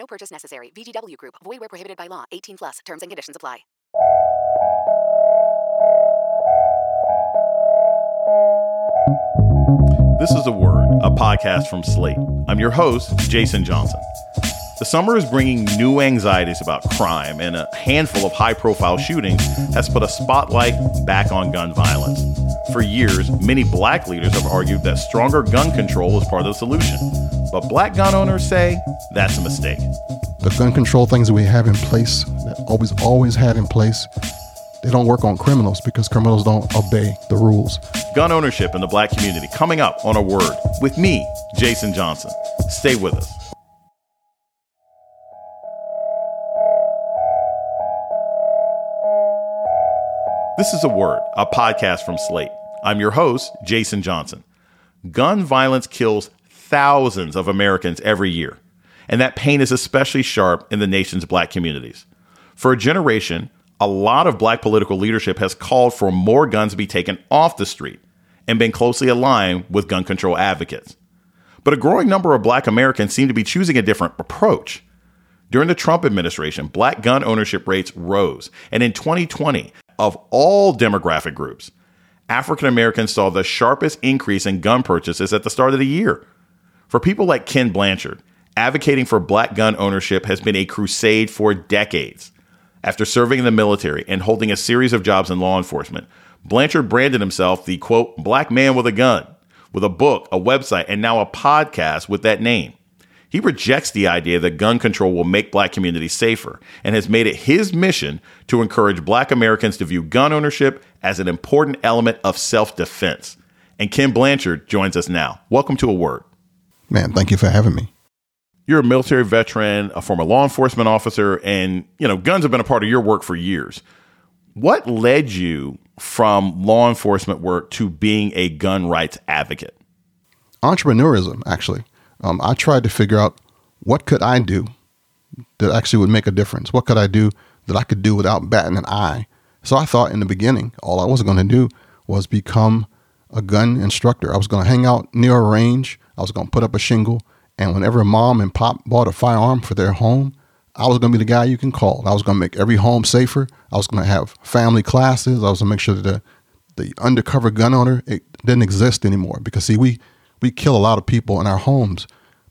No purchase necessary. VGW Group. Void where prohibited by law. 18 plus. Terms and conditions apply. This is a word, a podcast from Slate. I'm your host, Jason Johnson. The summer is bringing new anxieties about crime, and a handful of high profile shootings has put a spotlight back on gun violence. For years, many black leaders have argued that stronger gun control is part of the solution. But black gun owners say that's a mistake. The gun control things that we have in place, that always always had in place, they don't work on criminals because criminals don't obey the rules. Gun ownership in the black community coming up on a word with me, Jason Johnson. Stay with us. This is a word, a podcast from Slate. I'm your host, Jason Johnson. Gun violence kills thousands of Americans every year, and that pain is especially sharp in the nation's black communities. For a generation, a lot of black political leadership has called for more guns to be taken off the street and been closely aligned with gun control advocates. But a growing number of black Americans seem to be choosing a different approach. During the Trump administration, black gun ownership rates rose, and in 2020, of all demographic groups, African Americans saw the sharpest increase in gun purchases at the start of the year. For people like Ken Blanchard, advocating for black gun ownership has been a crusade for decades. After serving in the military and holding a series of jobs in law enforcement, Blanchard branded himself the quote, black man with a gun, with a book, a website, and now a podcast with that name. He rejects the idea that gun control will make black communities safer and has made it his mission to encourage black Americans to view gun ownership as an important element of self defense. And Ken Blanchard joins us now. Welcome to A Word. Man, thank you for having me. You're a military veteran, a former law enforcement officer, and you know, guns have been a part of your work for years. What led you from law enforcement work to being a gun rights advocate? Entrepreneurism, actually. Um, I tried to figure out what could I do that actually would make a difference. What could I do that I could do without batting an eye? So I thought in the beginning, all I was going to do was become a gun instructor. I was going to hang out near a range. I was going to put up a shingle. And whenever mom and pop bought a firearm for their home, I was going to be the guy you can call. I was going to make every home safer. I was going to have family classes. I was going to make sure that the, the undercover gun owner it didn't exist anymore. Because see, we we kill a lot of people in our homes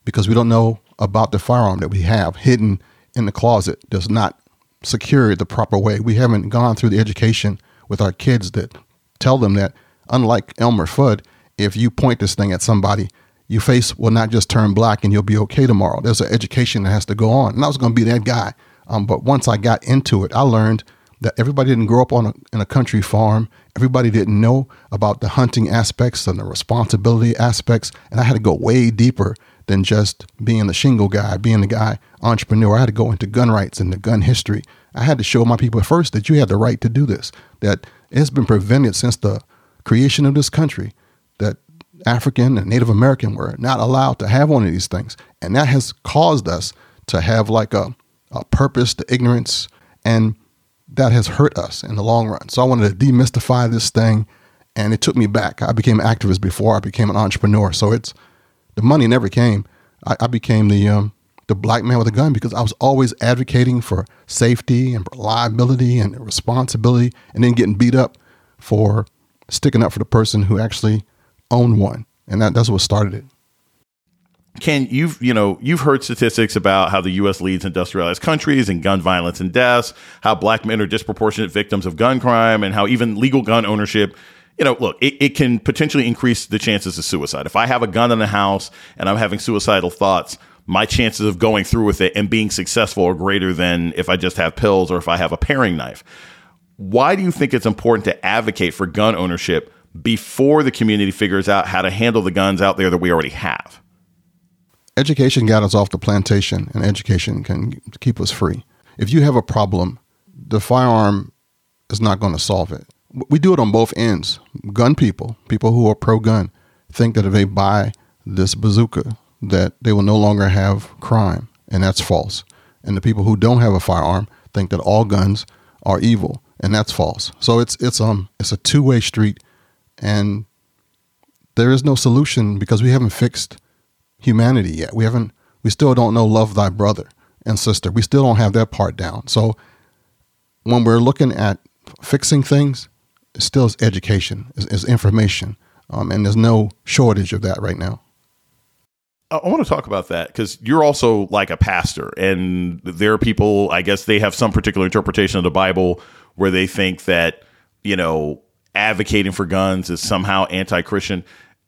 because we don't know about the firearm that we have hidden in the closet does not secure the proper way. We haven't gone through the education with our kids that tell them that unlike Elmer Fudd, if you point this thing at somebody, your face will not just turn black and you'll be okay tomorrow. There's an education that has to go on. And I was going to be that guy. Um, but once I got into it, I learned that everybody didn't grow up on a, in a country farm. Everybody didn't know about the hunting aspects and the responsibility aspects. And I had to go way deeper than just being the shingle guy, being the guy entrepreneur. I had to go into gun rights and the gun history. I had to show my people first that you had the right to do this, that it's been prevented since the creation of this country, that African and Native American were not allowed to have one of these things. And that has caused us to have like a, a purpose to ignorance, and that has hurt us in the long run. So I wanted to demystify this thing, and it took me back. I became an activist before I became an entrepreneur. So it's the money never came. I, I became the um, the black man with a gun because I was always advocating for safety and reliability and responsibility, and then getting beat up for sticking up for the person who actually owned one, and that, that's what started it. Ken, you've you know you've heard statistics about how the U.S. leads industrialized countries in gun violence and deaths, how black men are disproportionate victims of gun crime, and how even legal gun ownership. You know, look, it, it can potentially increase the chances of suicide. If I have a gun in the house and I'm having suicidal thoughts, my chances of going through with it and being successful are greater than if I just have pills or if I have a paring knife. Why do you think it's important to advocate for gun ownership before the community figures out how to handle the guns out there that we already have? education got us off the plantation, and education can keep us free. If you have a problem, the firearm is not going to solve it. We do it on both ends. Gun people, people who are pro gun, think that if they buy this bazooka, that they will no longer have crime, and that's false. And the people who don't have a firearm think that all guns are evil, and that's false. So it's it's um it's a two way street, and there is no solution because we haven't fixed humanity yet. We haven't we still don't know love thy brother and sister. We still don't have that part down. So when we're looking at fixing things, still is education, is, is information, um, and there's no shortage of that right now. I want to talk about that because you're also like a pastor, and there are people, I guess they have some particular interpretation of the Bible where they think that, you know, advocating for guns is somehow anti Christian.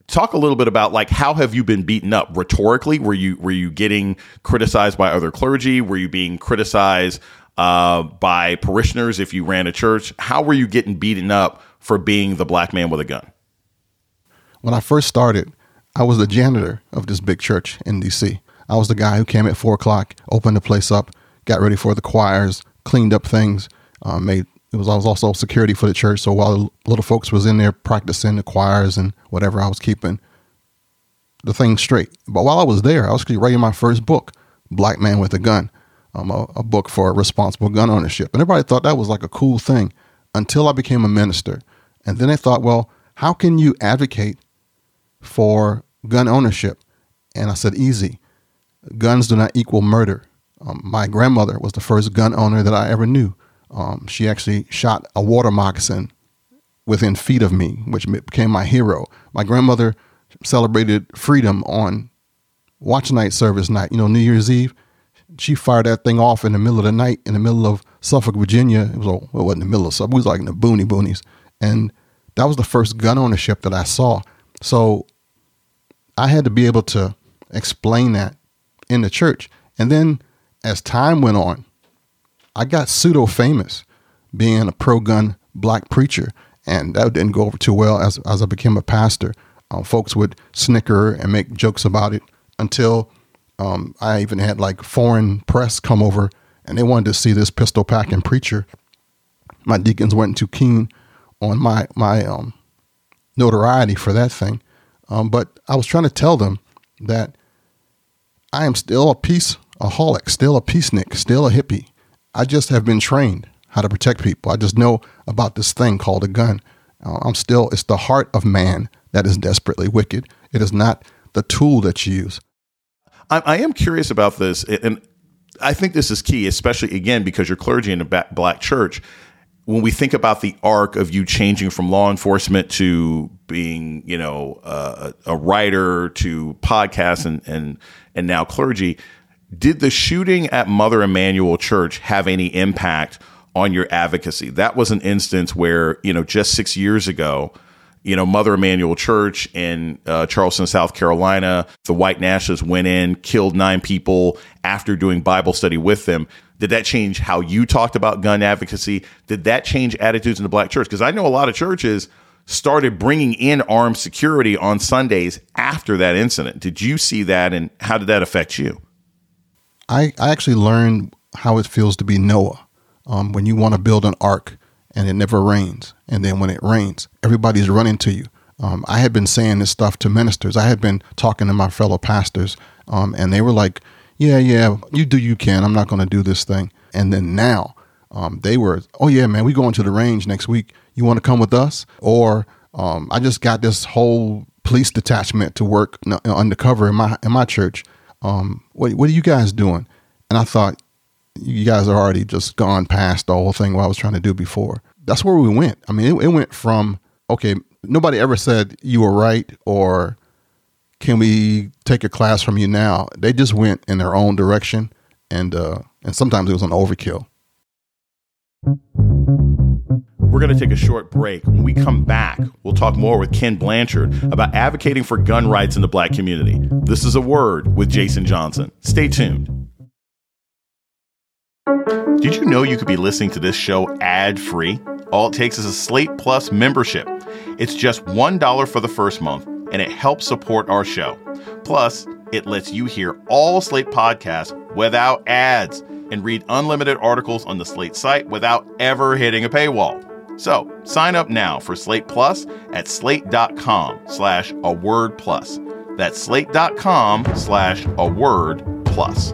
Talk a little bit about like how have you been beaten up rhetorically? Were you were you getting criticized by other clergy? Were you being criticized uh, by parishioners if you ran a church? How were you getting beaten up for being the black man with a gun? When I first started, I was the janitor of this big church in DC. I was the guy who came at four o'clock, opened the place up, got ready for the choirs, cleaned up things, uh, made it was I was also security for the church. So while little folks was in there practicing the choirs and whatever, I was keeping the thing straight. But while I was there, I was actually writing my first book, Black Man with a Gun, um, a, a book for responsible gun ownership. And everybody thought that was like a cool thing until I became a minister. And then they thought, well, how can you advocate for gun ownership? And I said, easy. Guns do not equal murder. Um, my grandmother was the first gun owner that I ever knew. Um, she actually shot a water moccasin within feet of me, which became my hero. My grandmother celebrated freedom on watch night service night, you know, New Year's Eve. She fired that thing off in the middle of the night in the middle of Suffolk, Virginia. It was, well, it wasn't the middle of Suffolk, it was like in the boony boonies. And that was the first gun ownership that I saw. So I had to be able to explain that in the church. And then as time went on, I got pseudo famous being a pro gun black preacher. And that didn't go over too well as, as I became a pastor. Um, folks would snicker and make jokes about it until um, I even had like foreign press come over and they wanted to see this pistol packing preacher. My deacons weren't too keen on my my um, notoriety for that thing, um, but I was trying to tell them that I am still a peace aholic, still a peacenik, still a hippie. I just have been trained how to protect people. I just know about this thing called a gun. Uh, I'm still, it's the heart of man that is desperately wicked. It is not the tool that you use. I, I am curious about this, and I think this is key, especially again because you're clergy in a black church. When we think about the arc of you changing from law enforcement to being, you know, uh, a writer to podcasts and and and now clergy, did the shooting at Mother Emanuel Church have any impact on your advocacy? That was an instance where, you know, just six years ago, you know, Mother Emanuel Church in uh, Charleston, South Carolina, the white nationalists went in, killed nine people after doing Bible study with them. Did that change how you talked about gun advocacy? Did that change attitudes in the black church? Because I know a lot of churches started bringing in armed security on Sundays after that incident. Did you see that and how did that affect you? I, I actually learned how it feels to be Noah um, when you want to build an ark and it never rains. And then when it rains, everybody's running to you. Um, I had been saying this stuff to ministers. I had been talking to my fellow pastors, um, and they were like, Yeah, yeah, you do, you can. I'm not going to do this thing. And then now um, they were, Oh, yeah, man, we going to the range next week. You want to come with us? Or um, I just got this whole police detachment to work undercover in my in my church um, what, what are you guys doing? And I thought, you guys are already just gone past the whole thing what I was trying to do before. That's where we went. I mean, it, it went from, okay, nobody ever said you were right or can we take a class from you now? They just went in their own direction. And, uh, and sometimes it was an overkill. We're going to take a short break. When we come back, we'll talk more with Ken Blanchard about advocating for gun rights in the black community. This is a word with Jason Johnson. Stay tuned. Did you know you could be listening to this show ad free? All it takes is a Slate Plus membership. It's just $1 for the first month, and it helps support our show. Plus, it lets you hear all Slate podcasts without ads and read unlimited articles on the Slate site without ever hitting a paywall. So sign up now for Slate Plus at slate.com slash a word plus. That's slate.com slash a word plus.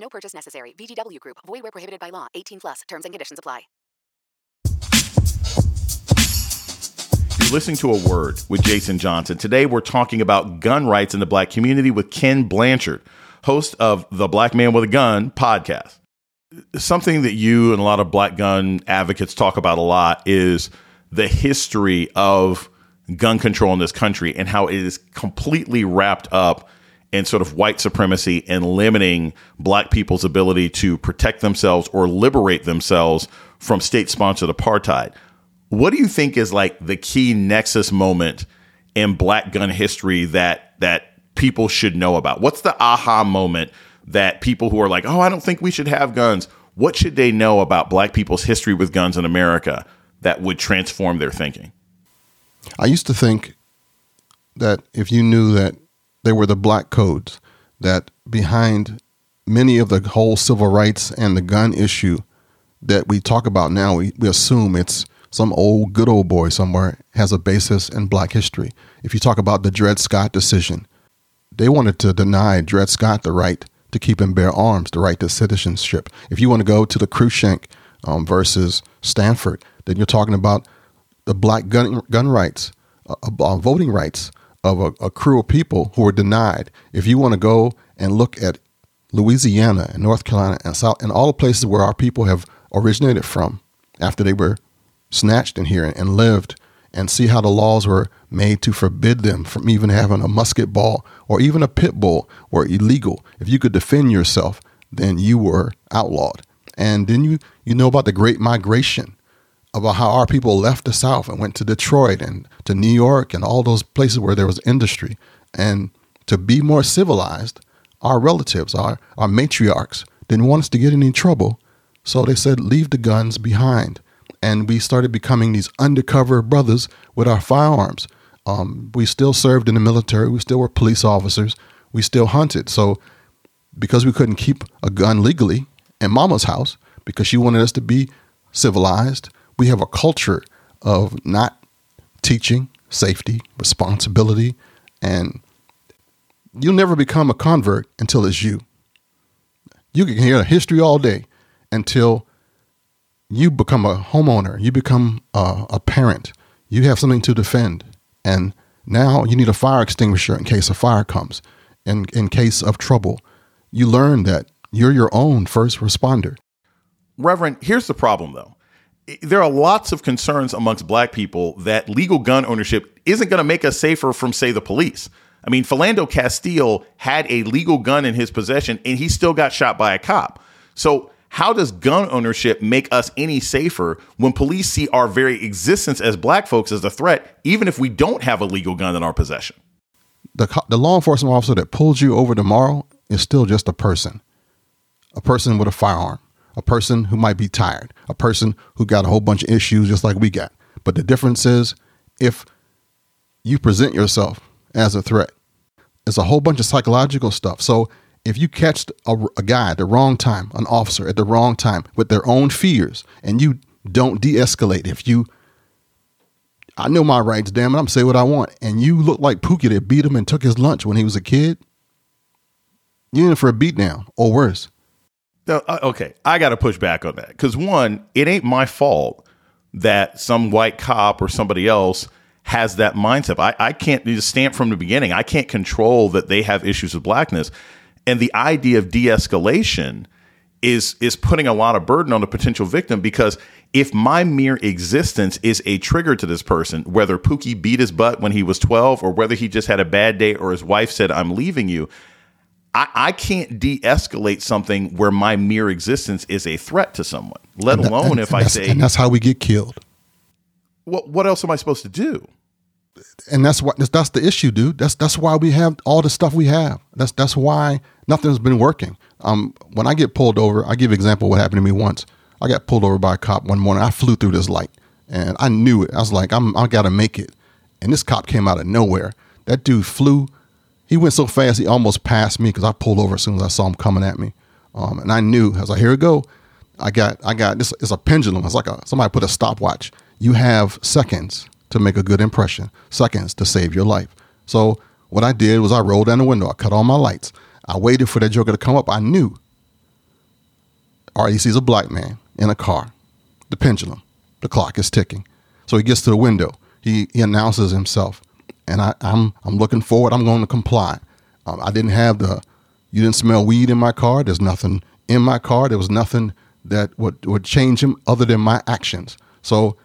No purchase necessary. VGW Group. Void where prohibited by law. 18 plus. Terms and conditions apply. You're listening to A Word with Jason Johnson. Today we're talking about gun rights in the black community with Ken Blanchard, host of the Black Man with a Gun podcast. Something that you and a lot of black gun advocates talk about a lot is the history of gun control in this country and how it is completely wrapped up in sort of white supremacy and limiting black people's ability to protect themselves or liberate themselves from state sponsored apartheid. What do you think is like the key nexus moment in black gun history that that people should know about? What's the aha moment that people who are like, "Oh, I don't think we should have guns." What should they know about black people's history with guns in America that would transform their thinking? I used to think that if you knew that they were the black codes, that behind many of the whole civil rights and the gun issue that we talk about now, we, we assume it's some old good old boy somewhere has a basis in black history. If you talk about the Dred Scott decision, they wanted to deny Dred Scott the right to keep and bear arms, the right to citizenship. If you want to go to the Cruikshank um, versus Stanford, then you're talking about the black gun gun rights, uh, uh, voting rights of a, a crew of people who were denied. If you want to go and look at Louisiana and North Carolina and South and all the places where our people have originated from after they were snatched in here and lived and see how the laws were made to forbid them from even having a musket ball or even a pit bull were illegal. If you could defend yourself, then you were outlawed. And then you you know about the Great Migration, about how our people left the South and went to Detroit and to New York and all those places where there was industry. And to be more civilized, our relatives, our, our matriarchs, didn't want us to get in any trouble. So they said, leave the guns behind and we started becoming these undercover brothers with our firearms. Um, we still served in the military. We still were police officers. We still hunted. So, because we couldn't keep a gun legally in Mama's house because she wanted us to be civilized, we have a culture of not teaching safety, responsibility, and you'll never become a convert until it's you. You can hear history all day until you become a homeowner, you become a, a parent, you have something to defend. And now you need a fire extinguisher in case a fire comes, in, in case of trouble. You learn that you're your own first responder. Reverend, here's the problem though. There are lots of concerns amongst black people that legal gun ownership isn't going to make us safer from, say, the police. I mean, Philando Castile had a legal gun in his possession and he still got shot by a cop. So how does gun ownership make us any safer when police see our very existence as black folks as a threat, even if we don't have a legal gun in our possession? The, the law enforcement officer that pulls you over tomorrow is still just a person, a person with a firearm, a person who might be tired, a person who got a whole bunch of issues just like we got. But the difference is if you present yourself as a threat, it's a whole bunch of psychological stuff. So if you catch a, a guy at the wrong time, an officer at the wrong time with their own fears, and you don't de-escalate, if you I know my rights, damn it, I'm say what I want. And you look like Pookie that beat him and took his lunch when he was a kid. You're in for a beatdown or worse. Uh, okay, I got to push back on that because one, it ain't my fault that some white cop or somebody else has that mindset. I, I can't just stamp from the beginning. I can't control that they have issues with blackness. And the idea of de escalation is is putting a lot of burden on the potential victim because if my mere existence is a trigger to this person, whether Pookie beat his butt when he was 12 or whether he just had a bad day or his wife said, I'm leaving you, I, I can't de escalate something where my mere existence is a threat to someone, let And alone and- if and I say, and that's how we get killed. what, what else am I supposed to do? and that's what that's the issue, dude. That's that's why we have all the stuff we have. That's that's why nothing's been working. Um, when I get pulled over, I give an example of what happened to me once. I got pulled over by a cop one morning. I flew through this light, and I knew it. I was like, I'm I got to make it. And this cop came out of nowhere. That dude flew. He went so fast he almost passed me because I pulled over as soon as I saw him coming at me. Um, and I knew I was like, here we go. I got I got this. It's a pendulum. It's like a somebody put a stopwatch. You have seconds to make a good impression, seconds to save your life. So what I did was I rolled down the window. I cut all my lights. I waited for that joker to come up. I knew. He sees a black man in a car. The pendulum, the clock is ticking. So he gets to the window. He he announces himself, and I, I'm I'm looking forward. I'm going to comply. Um, I didn't have the. You didn't smell weed in my car. There's nothing in my car. There was nothing that would would change him other than my actions. So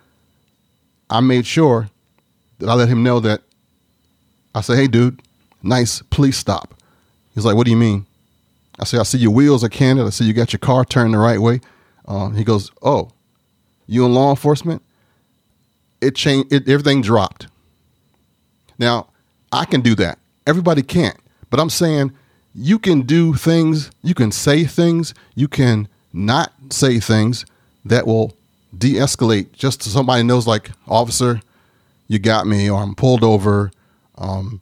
I made sure that I let him know that I said, "Hey, dude, nice police stop." He's like, "What do you mean?" I said, "I see your wheels are candid. I see you got your car turned the right way." Um, he goes, "Oh, you in law enforcement?" It changed. It, everything dropped. Now, I can do that. Everybody can't. But I'm saying you can do things, you can say things, you can not say things that will de escalate just so somebody knows, like, officer, you got me, or I'm pulled over, um,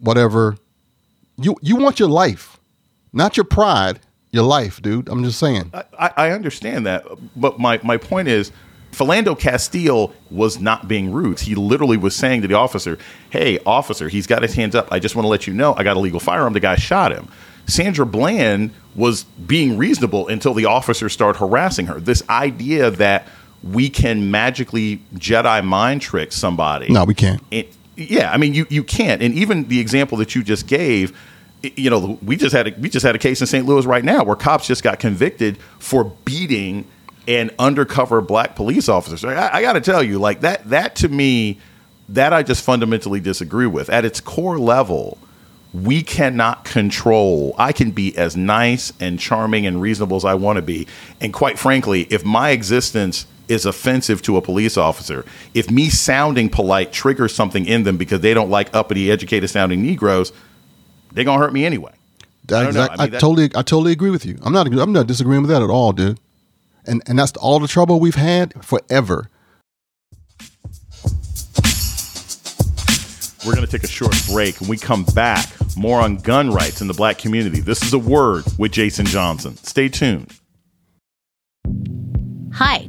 whatever. You, you want your life, not your pride, your life, dude. I'm just saying. I, I understand that, but my, my point is, Philando Castile was not being rude. He literally was saying to the officer, "Hey, officer, he's got his hands up. I just want to let you know I got a legal firearm. The guy shot him." Sandra Bland was being reasonable until the officer started harassing her. This idea that we can magically Jedi mind trick somebody. No, we can't. It, yeah, I mean you you can't. And even the example that you just gave, you know, we just had a, we just had a case in St. Louis right now where cops just got convicted for beating an undercover black police officers. I, I got to tell you, like that that to me, that I just fundamentally disagree with. At its core level, we cannot control. I can be as nice and charming and reasonable as I want to be. And quite frankly, if my existence is offensive to a police officer, if me sounding polite triggers something in them because they don't like uppity, educated sounding Negroes, they're going to hurt me anyway. That I exact, I I, mean, that- totally, I totally agree with you. I'm not, I'm not disagreeing with that at all, dude. And and that's all the trouble we've had forever. We're going to take a short break. When we come back, more on gun rights in the black community. This is a word with Jason Johnson. Stay tuned. Hi,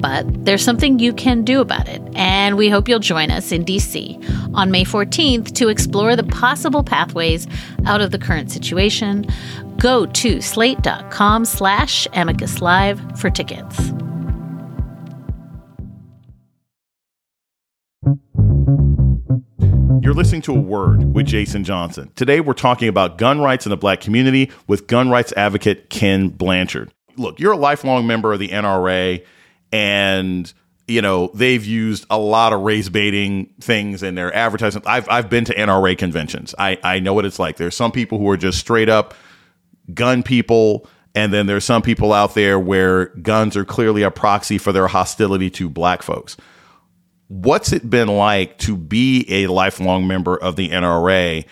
But there's something you can do about it, and we hope you'll join us in DC on May 14th to explore the possible pathways out of the current situation. Go to slate.com slash amicus live for tickets. You're listening to a word with Jason Johnson. Today, we're talking about gun rights in the black community with gun rights advocate Ken Blanchard. Look, you're a lifelong member of the NRA, and you know they've used a lot of race baiting things in their advertising. I've I've been to NRA conventions. I I know what it's like. There's some people who are just straight up gun people. And then there's some people out there where guns are clearly a proxy for their hostility to black folks What's it been like to be a lifelong member of the NRA,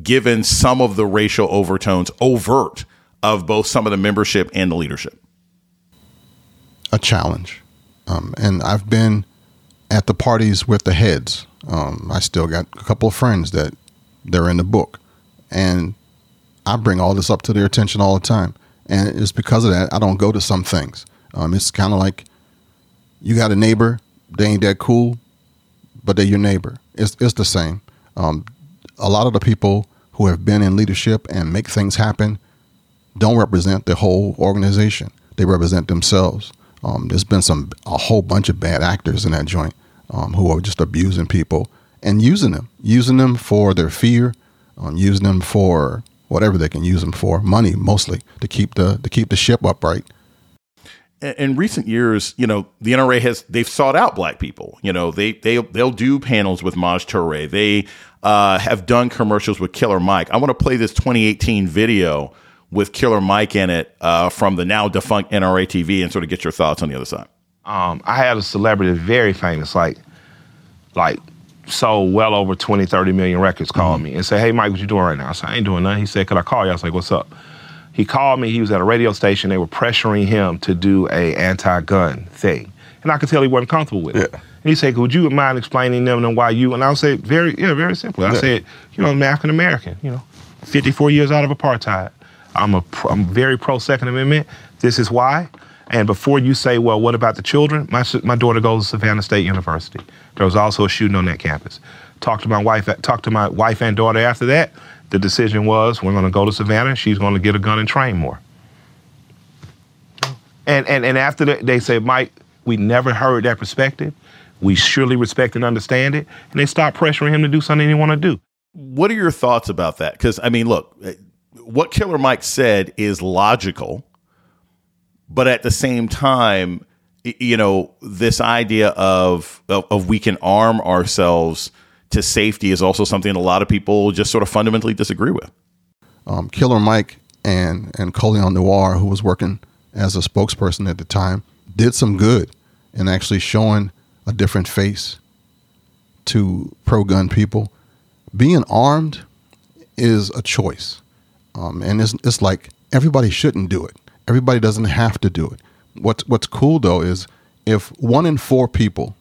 given some of the racial overtones, overt, of both some of the membership and the leadership? A challenge. Um, and I've been at the parties with the heads. Um, I still got a couple of friends that they're in the book. And I bring all this up to their attention all the time. And it's because of that I don't go to some things. Um, it's kind of like you got a neighbor, they ain't that cool, but they're your neighbor. It's, it's the same. Um, a lot of the people who have been in leadership and make things happen don't represent the whole organization. They represent themselves. Um, there's been some a whole bunch of bad actors in that joint um, who are just abusing people and using them, using them for their fear, um, using them for whatever they can use them for, money mostly to keep the to keep the ship upright. In recent years, you know, the NRA has they've sought out black people. You know, they they they'll do panels with Maj Toure. They uh, have done commercials with Killer Mike. I want to play this 2018 video with Killer Mike in it uh, from the now defunct NRA TV and sort of get your thoughts on the other side. Um, I had a celebrity very famous, like like sold well over 20, 30 million records, called mm-hmm. me and said, Hey Mike, what you doing right now? I said, I ain't doing nothing. He said, Could I call you? I was like, What's up? He called me, he was at a radio station, they were pressuring him to do a anti-gun thing. And I could tell he wasn't comfortable with it. And he said, Would you mind explaining them and why you? And I would say, very, yeah, very simply. I yeah. said, you know, I'm African American, you know, 54 years out of apartheid. I'm a I'm very pro Second Amendment. This is why. And before you say, well, what about the children? My my daughter goes to Savannah State University. There was also a shooting on that campus. Talked to my wife. Talked to my wife and daughter after that. The decision was we're going to go to Savannah. She's going to get a gun and train more. And and and after that, they said, Mike, we never heard that perspective. We surely respect and understand it. And they stopped pressuring him to do something he want to do. What are your thoughts about that? Because I mean, look, what Killer Mike said is logical, but at the same time, you know, this idea of, of, of we can arm ourselves to safety is also something a lot of people just sort of fundamentally disagree with. Um, Killer Mike and and Colion Noir, who was working as a spokesperson at the time, did some good in actually showing a different face to pro gun people. Being armed is a choice. Um, and it's, it's like everybody shouldn't do it. Everybody doesn't have to do it. What's, what's cool though is if one in four people,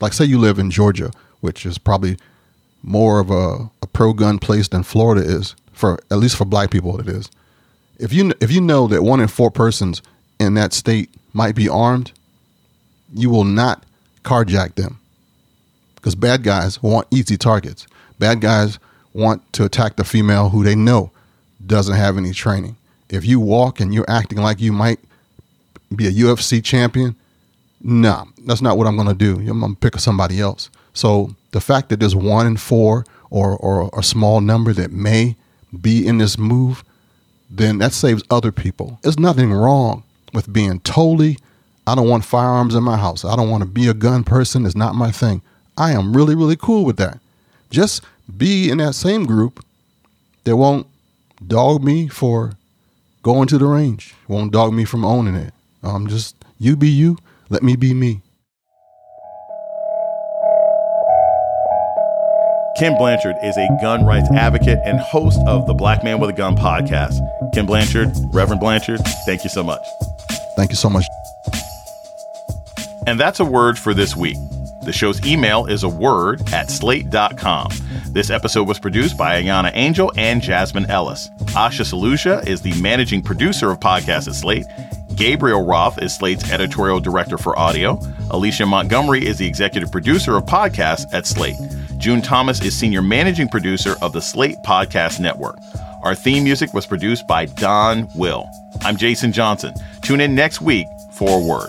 like say you live in Georgia, which is probably more of a, a pro gun place than Florida is, for at least for black people it is. If you if you know that one in four persons in that state might be armed, you will not carjack them. Because bad guys want easy targets. Bad guys want to attack the female who they know doesn't have any training. If you walk and you're acting like you might be a UFC champion, nah, that's not what I'm going to do. I'm going to pick somebody else. So the fact that there's one in four or, or a small number that may be in this move, then that saves other people. There's nothing wrong with being totally, I don't want firearms in my house. I don't want to be a gun person. It's not my thing. I am really, really cool with that. Just be in that same group that won't dog me for going to the range. Won't dog me from owning it. Um, just you be you. Let me be me. Ken Blanchard is a gun rights advocate and host of the Black Man with a Gun podcast. Ken Blanchard, Reverend Blanchard, thank you so much. Thank you so much. And that's a word for this week. The show's email is a word at slate.com. This episode was produced by Ayana Angel and Jasmine Ellis. Asha Saluja is the managing producer of podcasts at Slate. Gabriel Roth is Slate's editorial director for audio. Alicia Montgomery is the executive producer of podcasts at Slate. June Thomas is senior managing producer of the Slate Podcast Network. Our theme music was produced by Don Will. I'm Jason Johnson. Tune in next week for a word.